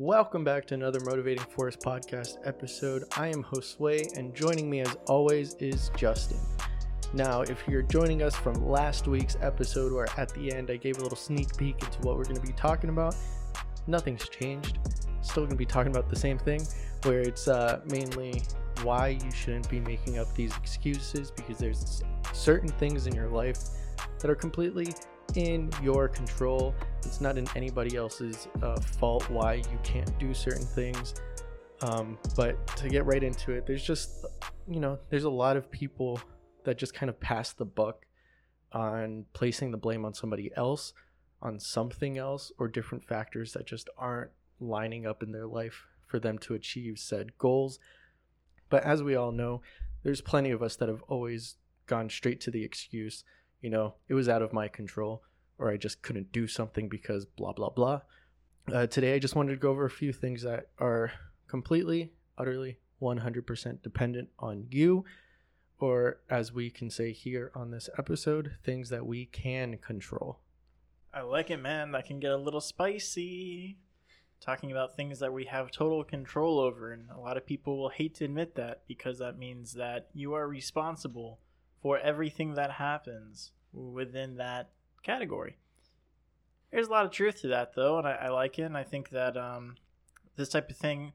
Welcome back to another Motivating Force podcast episode. I am Josue, and joining me as always is Justin. Now, if you're joining us from last week's episode, where at the end I gave a little sneak peek into what we're going to be talking about, nothing's changed. Still going to be talking about the same thing, where it's uh, mainly why you shouldn't be making up these excuses because there's certain things in your life that are completely in your control. It's not in anybody else's uh, fault why you can't do certain things. Um, but to get right into it, there's just, you know, there's a lot of people that just kind of pass the buck on placing the blame on somebody else, on something else, or different factors that just aren't lining up in their life for them to achieve said goals. But as we all know, there's plenty of us that have always gone straight to the excuse you know, it was out of my control or I just couldn't do something because blah, blah, blah. Uh, today, I just wanted to go over a few things that are completely, utterly, 100% dependent on you, or as we can say here on this episode, things that we can control. I like it, man. That can get a little spicy. Talking about things that we have total control over, and a lot of people will hate to admit that because that means that you are responsible for everything that happens within that category. There's a lot of truth to that, though, and I, I like it. And I think that um, this type of thing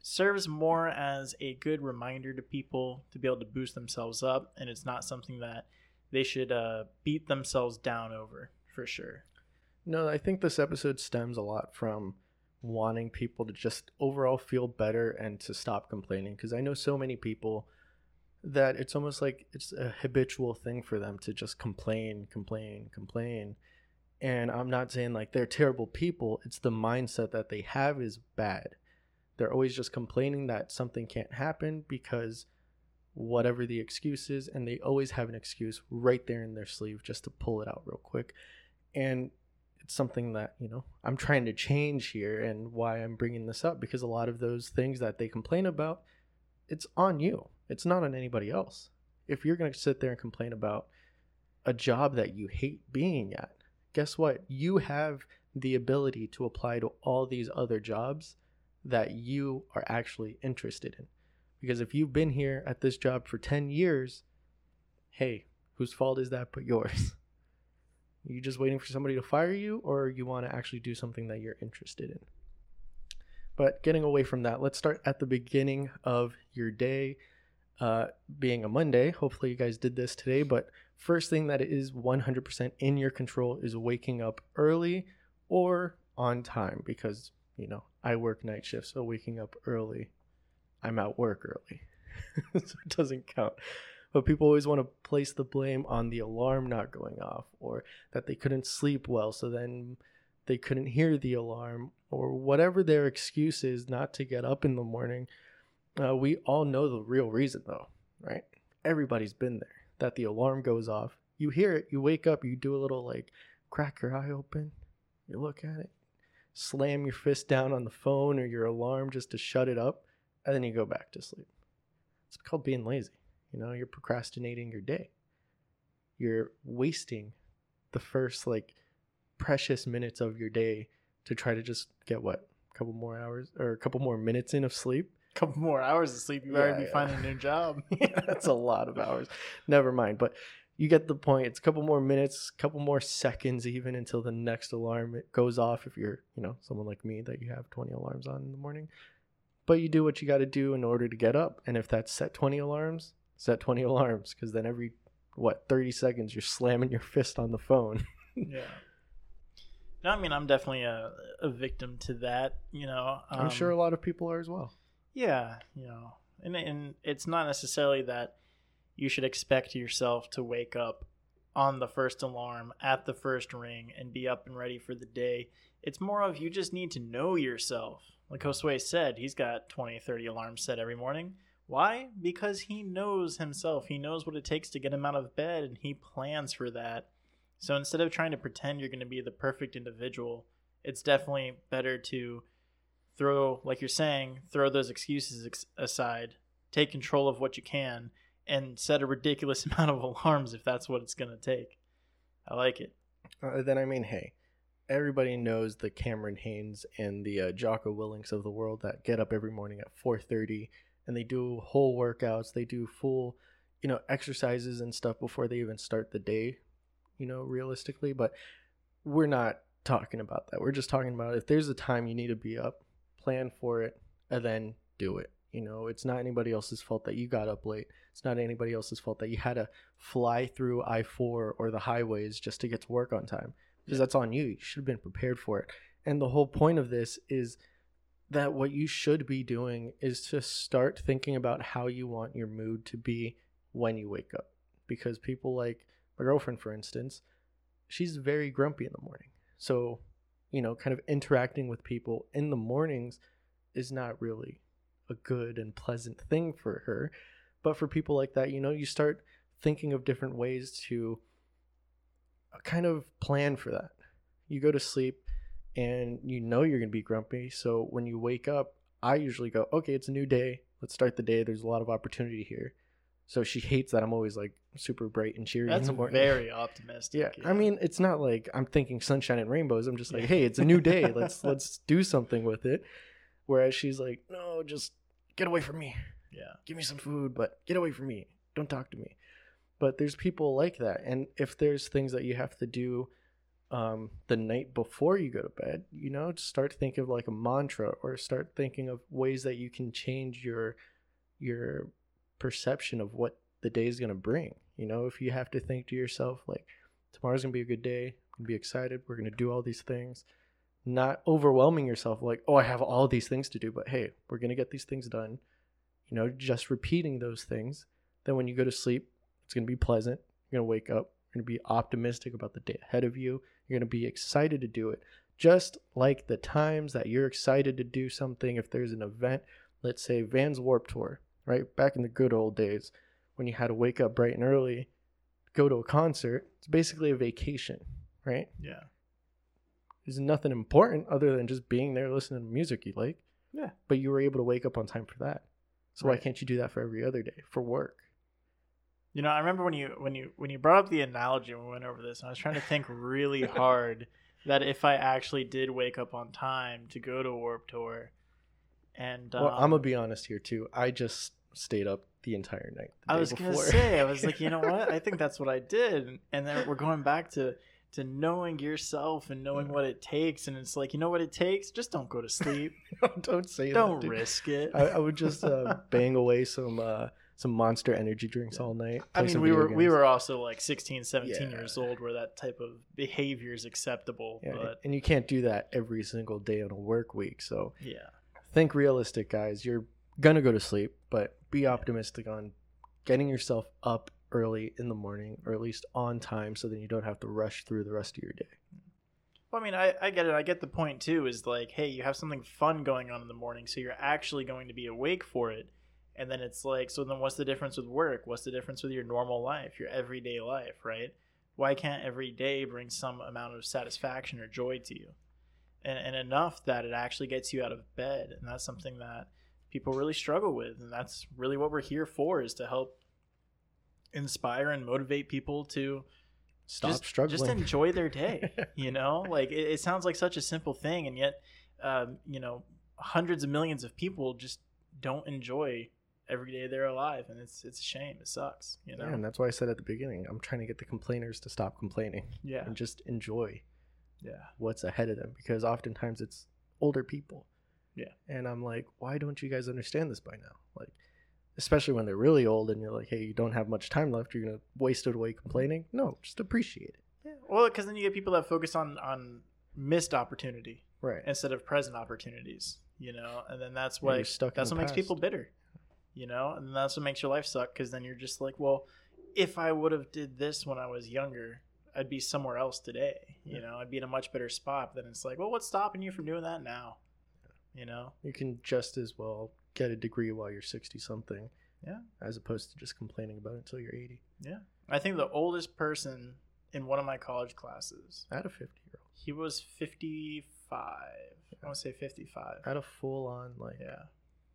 serves more as a good reminder to people to be able to boost themselves up, and it's not something that they should uh, beat themselves down over for sure. No, I think this episode stems a lot from wanting people to just overall feel better and to stop complaining because I know so many people that it's almost like it's a habitual thing for them to just complain, complain, complain. And I'm not saying like they're terrible people, it's the mindset that they have is bad. They're always just complaining that something can't happen because whatever the excuse is, and they always have an excuse right there in their sleeve just to pull it out real quick. And it's something that, you know, I'm trying to change here and why I'm bringing this up because a lot of those things that they complain about, it's on you it's not on anybody else. If you're going to sit there and complain about a job that you hate being at, guess what? You have the ability to apply to all these other jobs that you are actually interested in. Because if you've been here at this job for 10 years, hey, whose fault is that but yours? Are you just waiting for somebody to fire you, or you want to actually do something that you're interested in? But getting away from that, let's start at the beginning of your day uh, being a Monday. Hopefully, you guys did this today. But first thing that is 100% in your control is waking up early or on time because, you know, I work night shifts. So waking up early, I'm at work early. so it doesn't count. But people always want to place the blame on the alarm not going off or that they couldn't sleep well. So then they couldn't hear the alarm or whatever their excuse is not to get up in the morning uh, we all know the real reason, though, right? Everybody's been there. That the alarm goes off. You hear it, you wake up, you do a little like crack your eye open, you look at it, slam your fist down on the phone or your alarm just to shut it up, and then you go back to sleep. It's called being lazy. You know, you're procrastinating your day. You're wasting the first like precious minutes of your day to try to just get what? A couple more hours or a couple more minutes in of sleep couple more hours of sleep, you yeah, already be yeah. finding a new job. That's a lot of hours. Never mind. But you get the point. It's a couple more minutes, a couple more seconds even until the next alarm it goes off if you're, you know, someone like me that you have 20 alarms on in the morning. But you do what you got to do in order to get up. And if that's set 20 alarms, set 20 alarms because then every what 30 seconds you're slamming your fist on the phone. yeah. No, I mean I'm definitely a, a victim to that, you know. Um, I'm sure a lot of people are as well. Yeah, you know, and and it's not necessarily that you should expect yourself to wake up on the first alarm at the first ring and be up and ready for the day. It's more of you just need to know yourself. Like Josue said, he's got 20, 30 alarms set every morning. Why? Because he knows himself. He knows what it takes to get him out of bed and he plans for that. So instead of trying to pretend you're going to be the perfect individual, it's definitely better to throw like you're saying throw those excuses ex- aside take control of what you can and set a ridiculous amount of alarms if that's what it's going to take i like it uh, then i mean hey everybody knows the Cameron Hanes and the uh, Jocko Willinks of the world that get up every morning at 4:30 and they do whole workouts. They do full, you know, exercises and stuff before they even start the day. You know, realistically, but we're not talking about that. We're just talking about if there's a time you need to be up, plan for it, and then do it. You know, it's not anybody else's fault that you got up late. It's not anybody else's fault that you had to fly through I 4 or the highways just to get to work on time because that's on you. You should have been prepared for it. And the whole point of this is that what you should be doing is to start thinking about how you want your mood to be when you wake up. Because people like my girlfriend, for instance, she's very grumpy in the morning. So, you know, kind of interacting with people in the mornings is not really a good and pleasant thing for her. But for people like that, you know, you start thinking of different ways to uh, kind of plan for that. You go to sleep and you know you're going to be grumpy. So when you wake up, I usually go, okay, it's a new day. Let's start the day. There's a lot of opportunity here. So she hates that I'm always like super bright and cheery. That's in the morning. very optimistic. Yeah. I mean, it's not like I'm thinking sunshine and rainbows. I'm just like, hey, it's a new day. Let's let's do something with it. Whereas she's like, no, just get away from me. yeah. Give me some food, but get away from me. Don't talk to me. But there's people like that, and if there's things that you have to do um, the night before you go to bed, you know, start thinking of like a mantra, or start thinking of ways that you can change your your perception of what the day is going to bring. You know, if you have to think to yourself like, tomorrow's going to be a good day. I'm going to be excited. We're going to do all these things. Not overwhelming yourself like, oh, I have all these things to do, but hey, we're going to get these things done. You know, just repeating those things. Then when you go to sleep, it's going to be pleasant. You're going to wake up. You're going to be optimistic about the day ahead of you. You're going to be excited to do it. Just like the times that you're excited to do something, if there's an event, let's say Vans Warped Tour, right? Back in the good old days when you had to wake up bright and early, go to a concert, it's basically a vacation, right? Yeah. There's nothing important other than just being there listening to music you like. Yeah. But you were able to wake up on time for that. So why can't you do that for every other day for work? You know, I remember when you when you when you brought up the analogy when we went over this, and I was trying to think really hard that if I actually did wake up on time to go to Warped Tour, and um, Well, I'm gonna be honest here too. I just stayed up the entire night. the I was gonna say, I was like, you know what? I think that's what I did, and then we're going back to to knowing yourself and knowing what it takes, and it's like, you know what it takes? Just don't go to sleep. don't say don't that. risk it. I, I would just uh, bang away some uh, some Monster Energy drinks all night. I mean, we were we were also like 16, 17 Yeah. years old, where that type of behavior is acceptable. Yeah, But and you can't do that every single day on a work week. So yeah, think realistic, guys. You're gonna go to sleep, but be optimistic on getting yourself up early in the morning, or at least on time, so then you don't have to rush through the rest of your day. Well, I mean, I, I get it. I get the point too. Is like, hey, you have something fun going on in the morning, so you're actually going to be awake for it. And then it's like, so then what's the difference with work? What's the difference with your normal life, your everyday life, right? Why can't every day bring some amount of satisfaction or joy to you? And, and enough that it actually gets you out of bed. And that's something that people really struggle with. And that's really what we're here for is to help inspire and motivate people to Stop just, struggling. Just enjoy their day. you know, like it, it sounds like such a simple thing, and yet, um, you know, hundreds of millions of people just don't enjoy every day they're alive, and it's it's a shame. It sucks. You know. Yeah, and that's why I said at the beginning, I'm trying to get the complainers to stop complaining Yeah. and just enjoy Yeah. what's ahead of them because oftentimes it's older people. Yeah. And I'm like, why don't you guys understand this by now? Like, especially when they're really old and you're like, hey, you don't have much time left. You're going to waste it away complaining. No, just appreciate it. Yeah. Well, because then you get people that focus on on missed opportunity Right. instead of present opportunities. You know, and then that's Yeah, what stuck that's what makes people bitter. You know, and that's what makes your life suck because then you're just like, well, if I would have did this when I was younger, I'd be somewhere else today. You know, I'd be in a much better spot. But then it's like, well, what's stopping you from doing that now? You know, You can just as well get a degree while you're 60 something. Yeah. As opposed to just complaining about it until you're 80. yeah I think the oldest person in one of my college classes, had a 50 year old. he was 55. I want to say 55. I had a full on, like, Yeah.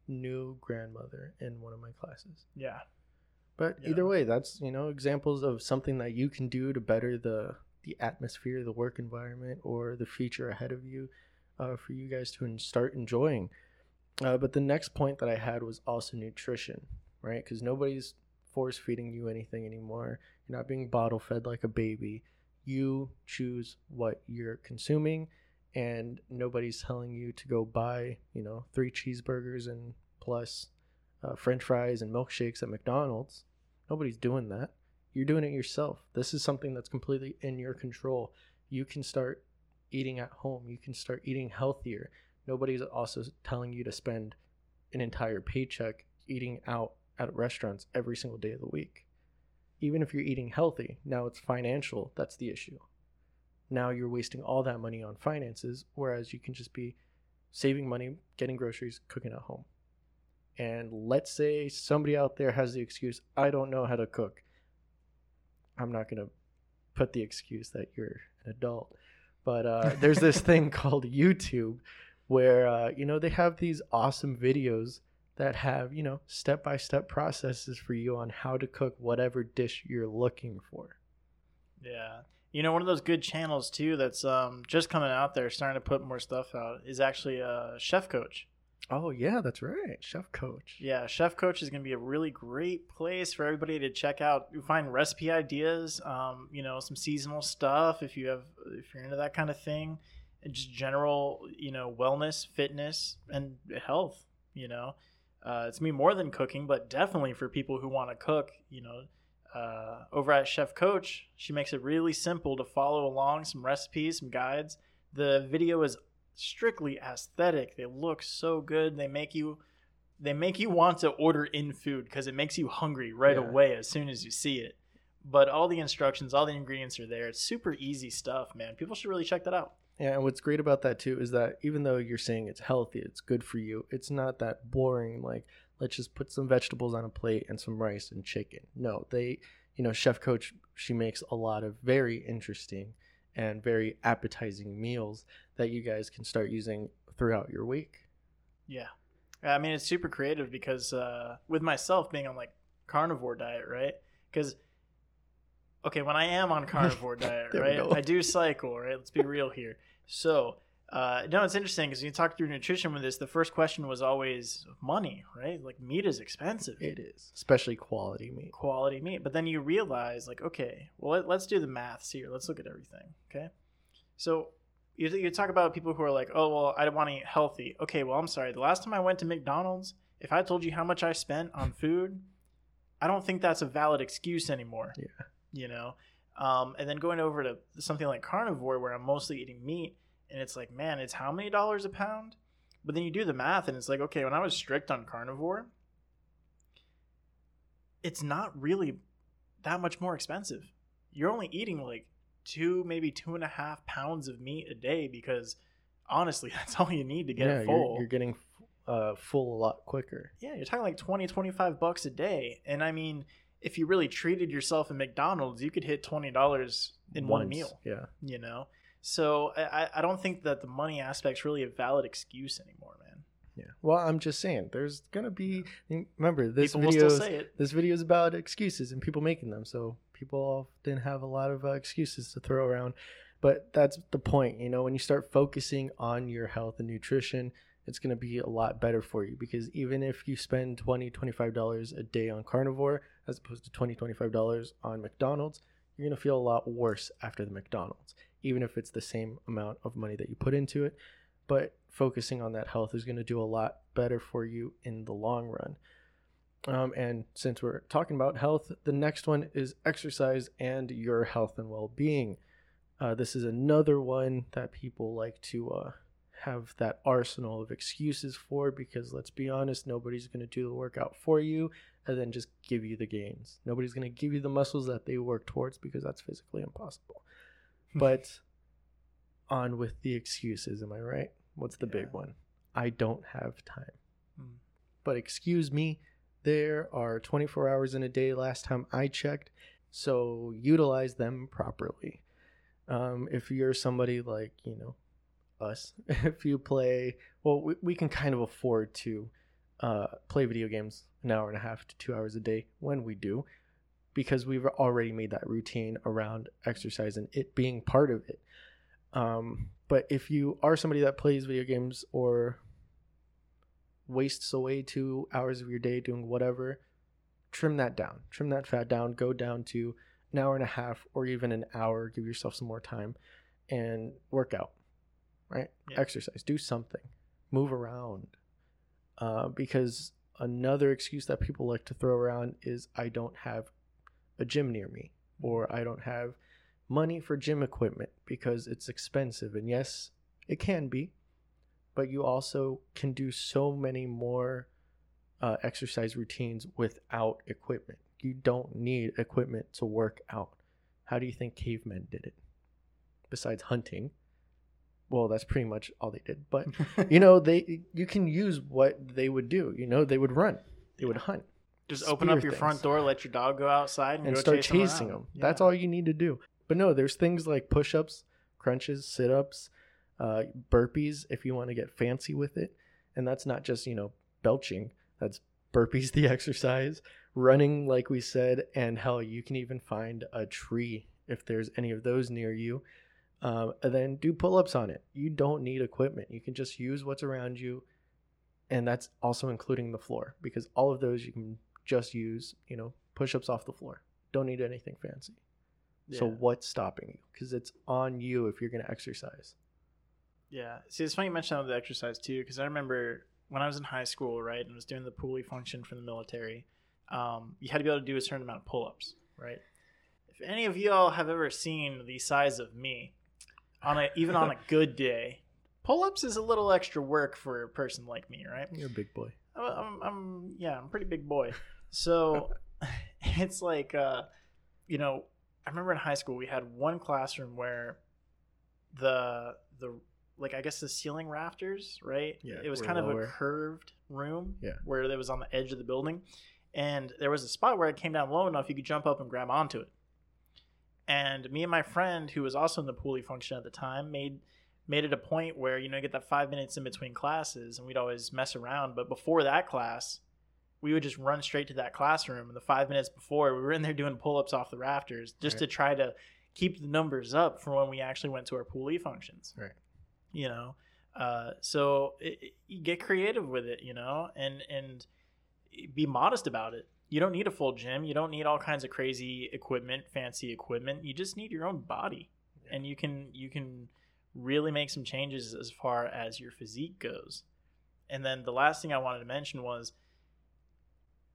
new grandmother in one of my classes. Yeah. But Yeah. either way, that's you know examples of something that you can do to better the the atmosphere, the work environment, or the future ahead of you uh, for you guys to start enjoying. Uh, but the next point that I had was also nutrition, right? Because nobody's force feeding you anything anymore. You're not being bottle fed like a baby. You choose what you're consuming, and nobody's telling you to go buy, you know, three cheeseburgers and plus uh, french fries and milkshakes at McDonald's. Nobody's doing that. You're doing it yourself. This is something that's completely in your control. You can start eating at home. You can start eating healthier. Nobody's also telling you to spend an entire paycheck eating out at restaurants every single day of the week. Even if you're eating healthy, now it's financial that's the issue. Now you're wasting all that money on finances, whereas you can just be saving money, getting groceries, cooking at home. And let's say somebody out there has the excuse, I don't know how to cook. I'm not going to put the excuse that you're an adult. But uh, there's this thing called YouTube where, uh, you know, they have these awesome videos that have, you know, step by step processes for you on how to cook whatever dish you're looking for. Yeah. You know, one of those good channels too that's um, just coming out there, starting to put more stuff out, is actually a chef coach. Oh yeah, that's right, Chef Coach. Yeah, Chef Coach is going to be a really great place for everybody to check out. You find recipe ideas, um, you know, some seasonal stuff if you have if you're into that kind of thing, and just general, you know, wellness, fitness, and health. You know, uh, it's me more than cooking, but definitely for people who want to cook. You know, uh, over at Chef Coach, she makes it really simple to follow along some recipes, some guides. The video is strictly aesthetic. They look so good. They make you they make you want to order in food because it makes you hungry right yeah. away as soon as you see it. But all the instructions, all the ingredients are there. It's super easy stuff, man. People should really check that out. Yeah, and what's great about that too is that even though you're saying it's healthy, it's good for you, it's not that boring like let's just put some vegetables on a plate and some rice and chicken. No, they, you know, Chef Coach she makes a lot of very interesting and very appetizing meals that you guys can start using throughout your week. Yeah. I mean, it's super creative because uh, with myself being on like carnivore diet, right? Because, okay, when I am on carnivore diet, right, I do cycle, right? Let's be real here. So uh, no, it's interesting because you talk through nutrition with this. The first question was always money, right? Like meat is expensive. It is, especially quality meat. Quality meat, but then you realize, like, okay, well, let, us do the maths here. Let's look at everything. Okay, so you, you talk about people who are like, oh, well, I want to eat healthy. Okay, well, I'm sorry. The last time I went to McDonald's, if I told you how much I spent on food, I don't think that's a valid excuse anymore. Yeah, you know. Um, and then going over to something like carnivore, where I'm mostly eating meat and it's like, man, it's how many dollars a pound? But then you do the math, and it's like, okay, when I was strict on carnivore, it's not really that much more expensive. You're only eating like two, maybe two and a half pounds of meat a day because honestly, that's all you need to get yeah, full. You're, you're getting uh, full a lot quicker. Yeah, you're talking like 20, 25 bucks a day. And I mean, if you really treated yourself in McDonald's, you could hit $20 in Once, one meal. Yeah. You know? So I, I don't think that the money aspect is really a valid excuse anymore, man. Yeah. Well, I'm just saying, there's gonna be. Remember, this video. This video is about excuses and people making them. So people often have a lot of uh, excuses to throw around, but that's the point. You know, when you start focusing on your health and nutrition, it's going to be a lot better for you because even if you spend 20 $25 a day on carnivore as opposed to 20 $25 on mcdonald's you're going to feel a lot worse after the mcdonald's even if it's the same amount of money that you put into it. But focusing on that health is going to do a lot better for you in the long run. Um, and since we're talking about health, the next one is exercise and your health and well being. Uh, this is another one that people like to uh, have that arsenal of excuses for because let's be honest, nobody's going to do the workout for you and then just give you the gains. Nobody's going to give you the muscles that they work towards because that's physically impossible but on with the excuses, am I right? What's the yeah. big one? I don't have time. Mm. But excuse me, there are 24 hours in a day last time I checked, so utilize them properly. Um, if you're somebody like, you know, us, if you play, well, we, we can kind of afford to uh, play video games an hour and a half to two hours a day when we do. Because we've already made that routine around exercise and it being part of it. Um, but if you are somebody that plays video games or wastes away two hours of your day doing whatever, trim that down. Trim that fat down. Go down to an hour and a half or even an hour. Give yourself some more time and work out, right? Yeah. Exercise. Do something. Move around. Uh, because another excuse that people like to throw around is I don't have a gym near me or I don't have money for gym equipment because it's expensive. And yes, it can be, but you also can do so many more uh, exercise routines without equipment. You don't need equipment to work out. How do you think cavemen did it? Besides hunting. Well, that's pretty much all they did. But you know, they you can use what they would do. You know, they would run, they would hunt, Just open up your front door, let your dog go outside, and, and go start chase chasing around. them. That's all you need to do. But no, there's things like push-ups, crunches, sit-ups, uh, burpees if you want to get fancy with it, and that's not just you know belching. That's burpees, the exercise, running, like we said, and hell, you can even find a tree if there's any of those near you. Um, and then do pull-ups on it. You don't need equipment. You can just use what's around you, and that's also including the floor because all of those you can just use. You know, push-ups off the floor. Don't need anything fancy. So what's stopping you? Because it's on you if you're going to exercise. Yeah. See, it's funny you mentioned the exercise too, because I remember when I was in high school, right, and was doing the poolee function for the military, um, you had to be able to do a certain amount of pull ups, right? If any of y'all have ever seen the size of me, on a even on a good day, pull ups is a little extra work for a person like me, right? You're a big boy. I'm, I'm, yeah, I'm pretty big boy. So it's like, uh, you know, I remember in high school we had one classroom where the the like I guess the ceiling rafters, right? Yeah, it was kind of a curved room. Yeah. where it was on the edge of the building, and there was a spot where it came down low enough you could jump up and grab onto it. And me and my friend, who was also in the poolee function at the time, made made it a point where you know you get that five minutes in between classes, and we'd always mess around. But before that class, we would just run straight to that classroom. And the five minutes before, we were in there doing pull ups off the rafters just to try to keep the numbers up for when we actually went to our poolee functions. Right. You know, uh, so it, it- you get creative with it, you know, and and be modest about it. You don't need a full gym. You don't need all kinds of crazy equipment, fancy equipment. You just need your own body, Yeah. and you can you can really make some changes as far as your physique goes. And then the last thing I wanted to mention was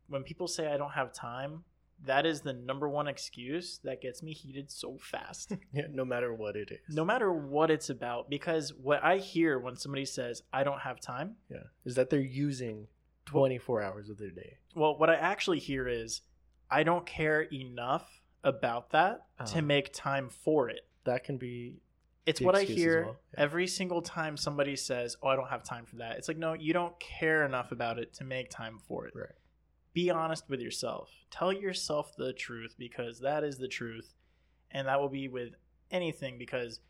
when people say I don't have time, that is the number one excuse that gets me heated so fast. Yeah, no matter what it is. no matter what it's about, because what I hear when somebody says I don't have time, Yeah, is that they're using 24 hours of their day. well, what I actually hear is I don't care enough about that to Uh-huh. make time for it. That can be It's what I hear well, yeah. every single time somebody says, "Oh, I don't have time for that." It's like, no, you don't care enough about it to make time for it. right. Be honest with yourself. Tell yourself the truth because that is the truth, and that will be with anything because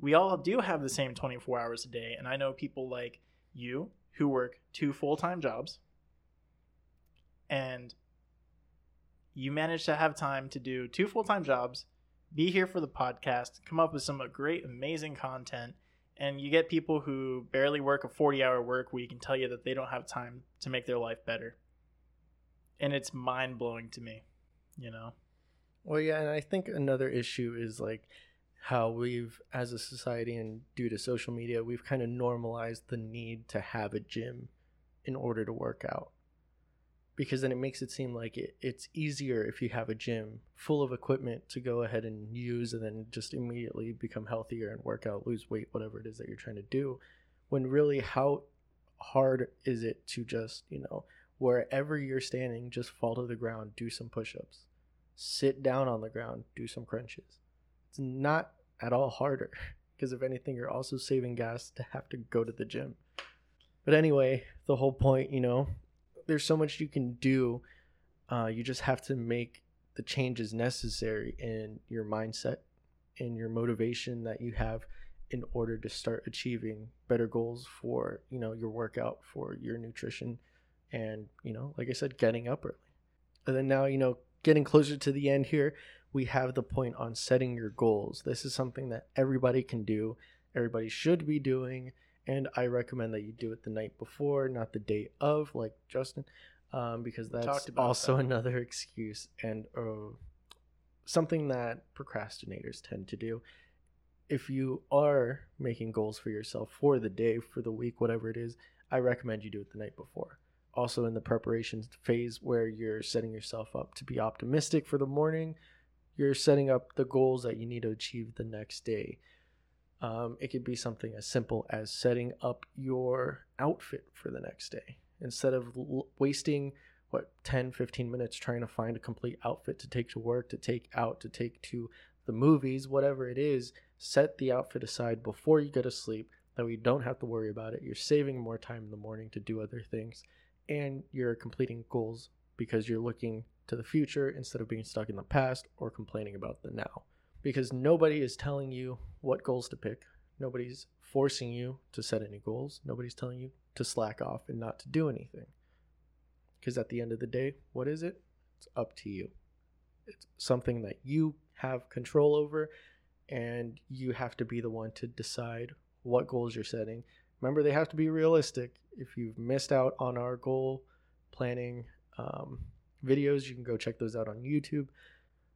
we all do have the same 24 hours a day, and I know people like you who work two full-time jobs and you manage to have time to do two full-time jobs be here for the podcast come up with some uh, great amazing content and you get people who barely work a 40 hour work week and tell you that they don't have time to make their life better and it's mind-blowing to me you know Well, yeah, and I think another issue is like how we've, as a society and due to social media, we've kind of normalized the need to have a gym in order to work out. Because then it makes it seem like it, it's easier if you have a gym full of equipment to go ahead and use and then just immediately become healthier and work out, lose weight, whatever it is that you're trying to do. When really, how hard is it to just, you know, wherever you're standing, just fall to the ground, do some push ups sit down on the ground, do some crunches. It's not at all harder because if anything, you're also saving gas to have to go to the gym. But anyway, the whole point, you know, there's so much you can do. Uh, you just have to make the changes necessary in your mindset, in your motivation that you have in order to start achieving better goals for, you know, your workout, for your nutrition, and, you know, like I said, getting up early. And then now, you know, getting closer to the end here, we have the point on setting your goals. This is something that everybody can do, everybody should be doing, and I recommend that you do it the night before, not the day of, like Justin, um, because that's also that. another excuse and uh, something that procrastinators tend to do. If you are making goals for yourself for the day, for the week, whatever it is, I recommend you do it the night before. Also, in the preparation phase where you're setting yourself up to be optimistic for the morning, you're setting up the goals that you need to achieve the next day. Um, it could be something as simple as setting up your outfit for the next day. Instead of l- wasting what 10 15 minutes trying to find a complete outfit to take to work to take out to take to the movies whatever it is set the outfit aside before you go to sleep. That way you don't have to worry about it. You're saving more time in the morning to do other things. And you're completing goals because you're looking to the future instead of being stuck in the past or complaining about the now because nobody is telling you what goals to pick. Nobody's forcing you to set any goals. Nobody's telling you to slack off and not to do anything. Because at the end of the day what is it? It's up to you. It's something that you have control over and you have to be the one to decide what goals you're setting. Remember they have to be realistic. If you've missed out on our goal planning um, videos you can go check those out on youtube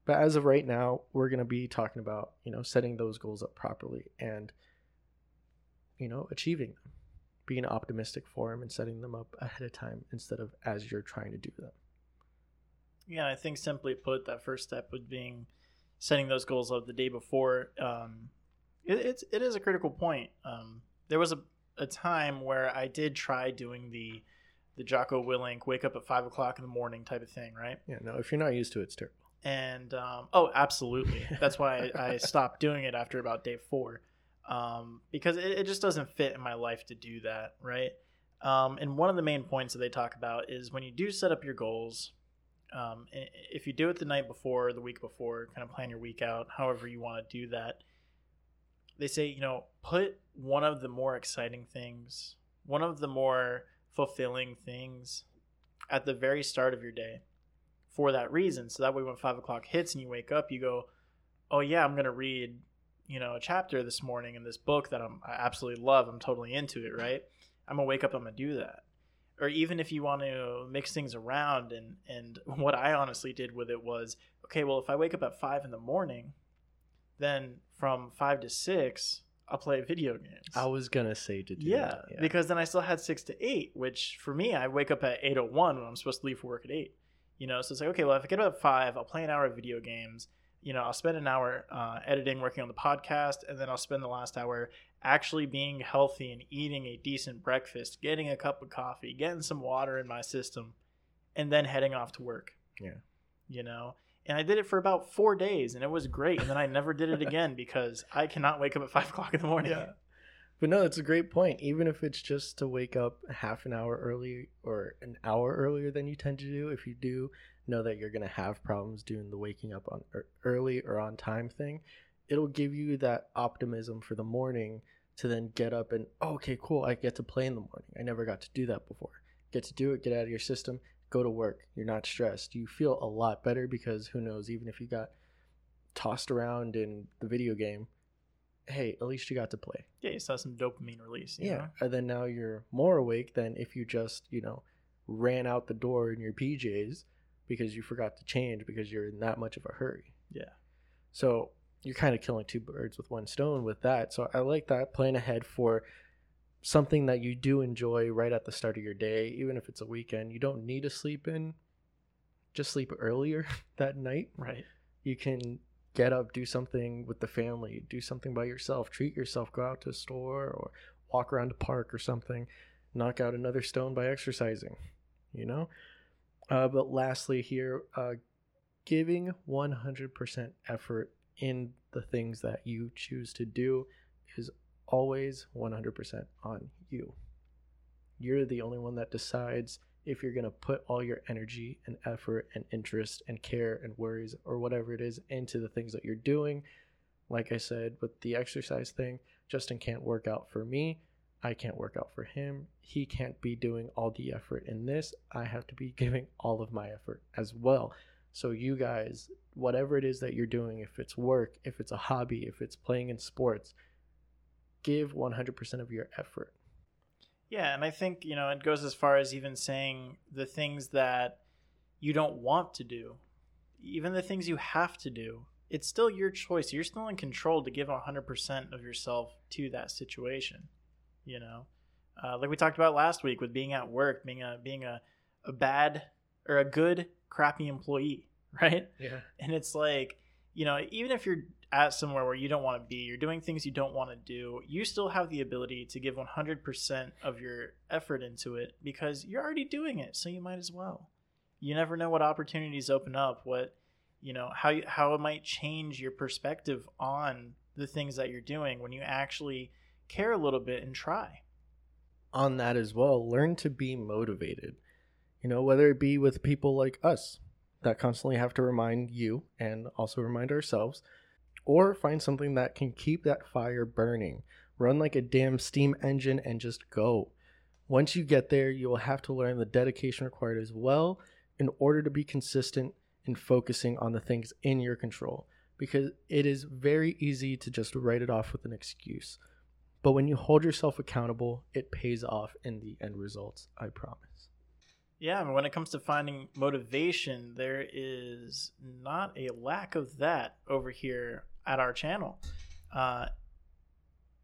but as of right now we're going to be talking about you know setting those goals up properly and you know achieving them being optimistic for them and setting them up ahead of time instead of as you're trying to do them Yeah, I think simply put, that first step would being setting those goals up the day before. Um, it, it's it is a critical point. Um, there was a, a time where I did try doing the the Jocko Willink wake up at five o'clock in the morning type of thing, right? yeah no if you're not used to it it's terrible And um, oh, absolutely. That's why I, I stopped doing it after about day four, um, because it, it just doesn't fit in my life to do that, right? Um, and one of the main points that they talk about is when you do set up your goals, um, if you do it the night before, the week before, kind of plan your week out, however you want to do that. They say, you know, put one of the more exciting things, one of the more fulfilling things at the very start of your day for that reason. So that way, when five o'clock hits and you wake up, you go, "Oh yeah, I'm gonna read, you know, a chapter this morning in this book that I'm I absolutely love. I'm totally into it. Right? I'm gonna wake up. I'm gonna do that." Or even if you want to mix things around, and and what I honestly did with it was, okay, well, if I wake up at five in the morning, then from five to six, I'll play video games. i was gonna say to do yeah, that because then I still had six to eight, which for me, I wake up at eight o one when I'm supposed to leave for work at eight. You know, so it's like okay, well, if I get up at five, I'll play an hour of video games. You know, I'll spend an hour uh, editing, working on the podcast, and then I'll spend the last hour actually being healthy and eating a decent breakfast, getting a cup of coffee, getting some water in my system, and then heading off to work. Yeah. You know, and I did it for about four days, and it was great. And then I never did it again because I cannot wake up at five o'clock in the morning. Yeah. But no, it's a great point. Even if it's just to wake up half an hour early or an hour earlier than you tend to do, if you do know that you're going to have problems doing the waking up on er, early or on time thing, it'll give you that optimism for the morning to then get up and, oh, okay, cool, I get to play in the morning. I never got to do that before. Get to do it, get out of your system, go to work. You're not stressed. You feel a lot better because who knows, even if you got tossed around in the video game, hey, at least you got to play. Yeah, you saw some dopamine release. you Yeah. know? And then now you're more awake than if you just, you know, ran out the door in your PJs because you forgot to change because you're in that much of a hurry. Yeah. So you're kind of killing two birds with one stone with that. So I like that plan ahead for something that you do enjoy right at the start of your day, even if it's a weekend. You don't need to sleep in, just sleep earlier that night Right. you can get up, do something with the family, do something by yourself, treat yourself, go out to a store or walk around a park or something, knock out another stone by exercising, you know? Uh, but lastly, here, uh, giving 100% effort in the things that you choose to do is always 100% on you. You're the only one that decides if you're going to put all your energy and effort and interest and care and worries or whatever it is into the things that you're doing. Like I said, with the exercise thing, Justin can't work out for me. I can't work out for him. He can't be doing all the effort in this. I have to be giving all of my effort as well. So, you guys, whatever it is that you're doing, if it's work, if it's a hobby, if it's playing in sports, give 100% of your effort. Yeah, and I think, you know, it goes as far as even saying the things that you don't want to do, even the things you have to do. It's still your choice. You're still in control to give 100% of yourself to that situation, you know? Uh, like we talked about last week with being at work, being a being a, a bad or a good crappy employee, right? Yeah. And it's like, you know, even if you're at somewhere where you don't want to be, you're doing things you don't want to do, you still have the ability to give 100% of your effort into it because you're already doing it, so you might as well. You never know what opportunities open up, what, you know, how you, how it might change your perspective on the things that you're doing when you actually care a little bit and try. On that as well, learn to be motivated. You know, whether it be with people like us that constantly have to remind you and also remind ourselves or find something that can keep that fire burning. Run like a damn steam engine and just go. Once you get there, you will have to learn the dedication required as well in order to be consistent in focusing on the things in your control because it is very easy to just write it off with an excuse. But when you hold yourself accountable, it pays off in the end results, I promise. Yeah, when it comes to finding motivation, there is not a lack of that over here at our channel. Uh,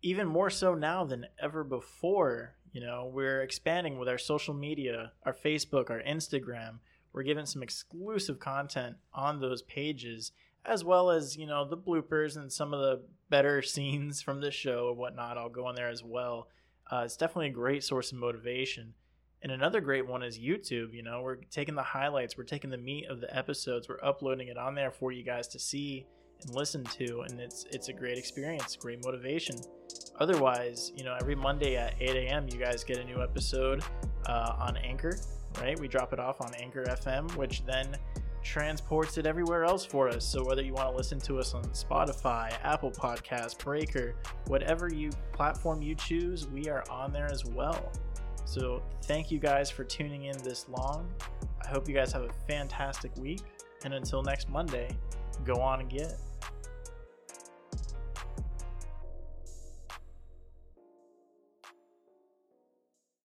even more so now than ever before. You know, we're expanding with our social media, our Facebook, our Instagram. We're giving some exclusive content on those pages, as well as, you know, the bloopers and some of the better scenes from the show and whatnot. I'll go on there as well. Uh, it's definitely a great source of motivation. And another great one is YouTube. You know, we're taking the highlights, we're taking the meat of the episodes, we're uploading it on there for you guys to see and listen to, and it's it's a great experience, great motivation. Otherwise, you know, every Monday at 8 a.m., you guys get a new episode uh, on Anchor, right? We drop it off on Anchor FM, which then transports it everywhere else for us. So whether you want to listen to us on Spotify, Apple Podcast, Breaker, whatever you platform you choose, we are on there as well. So thank you guys for tuning in this long. I hope you guys have a fantastic week. And until next Monday, go on and get.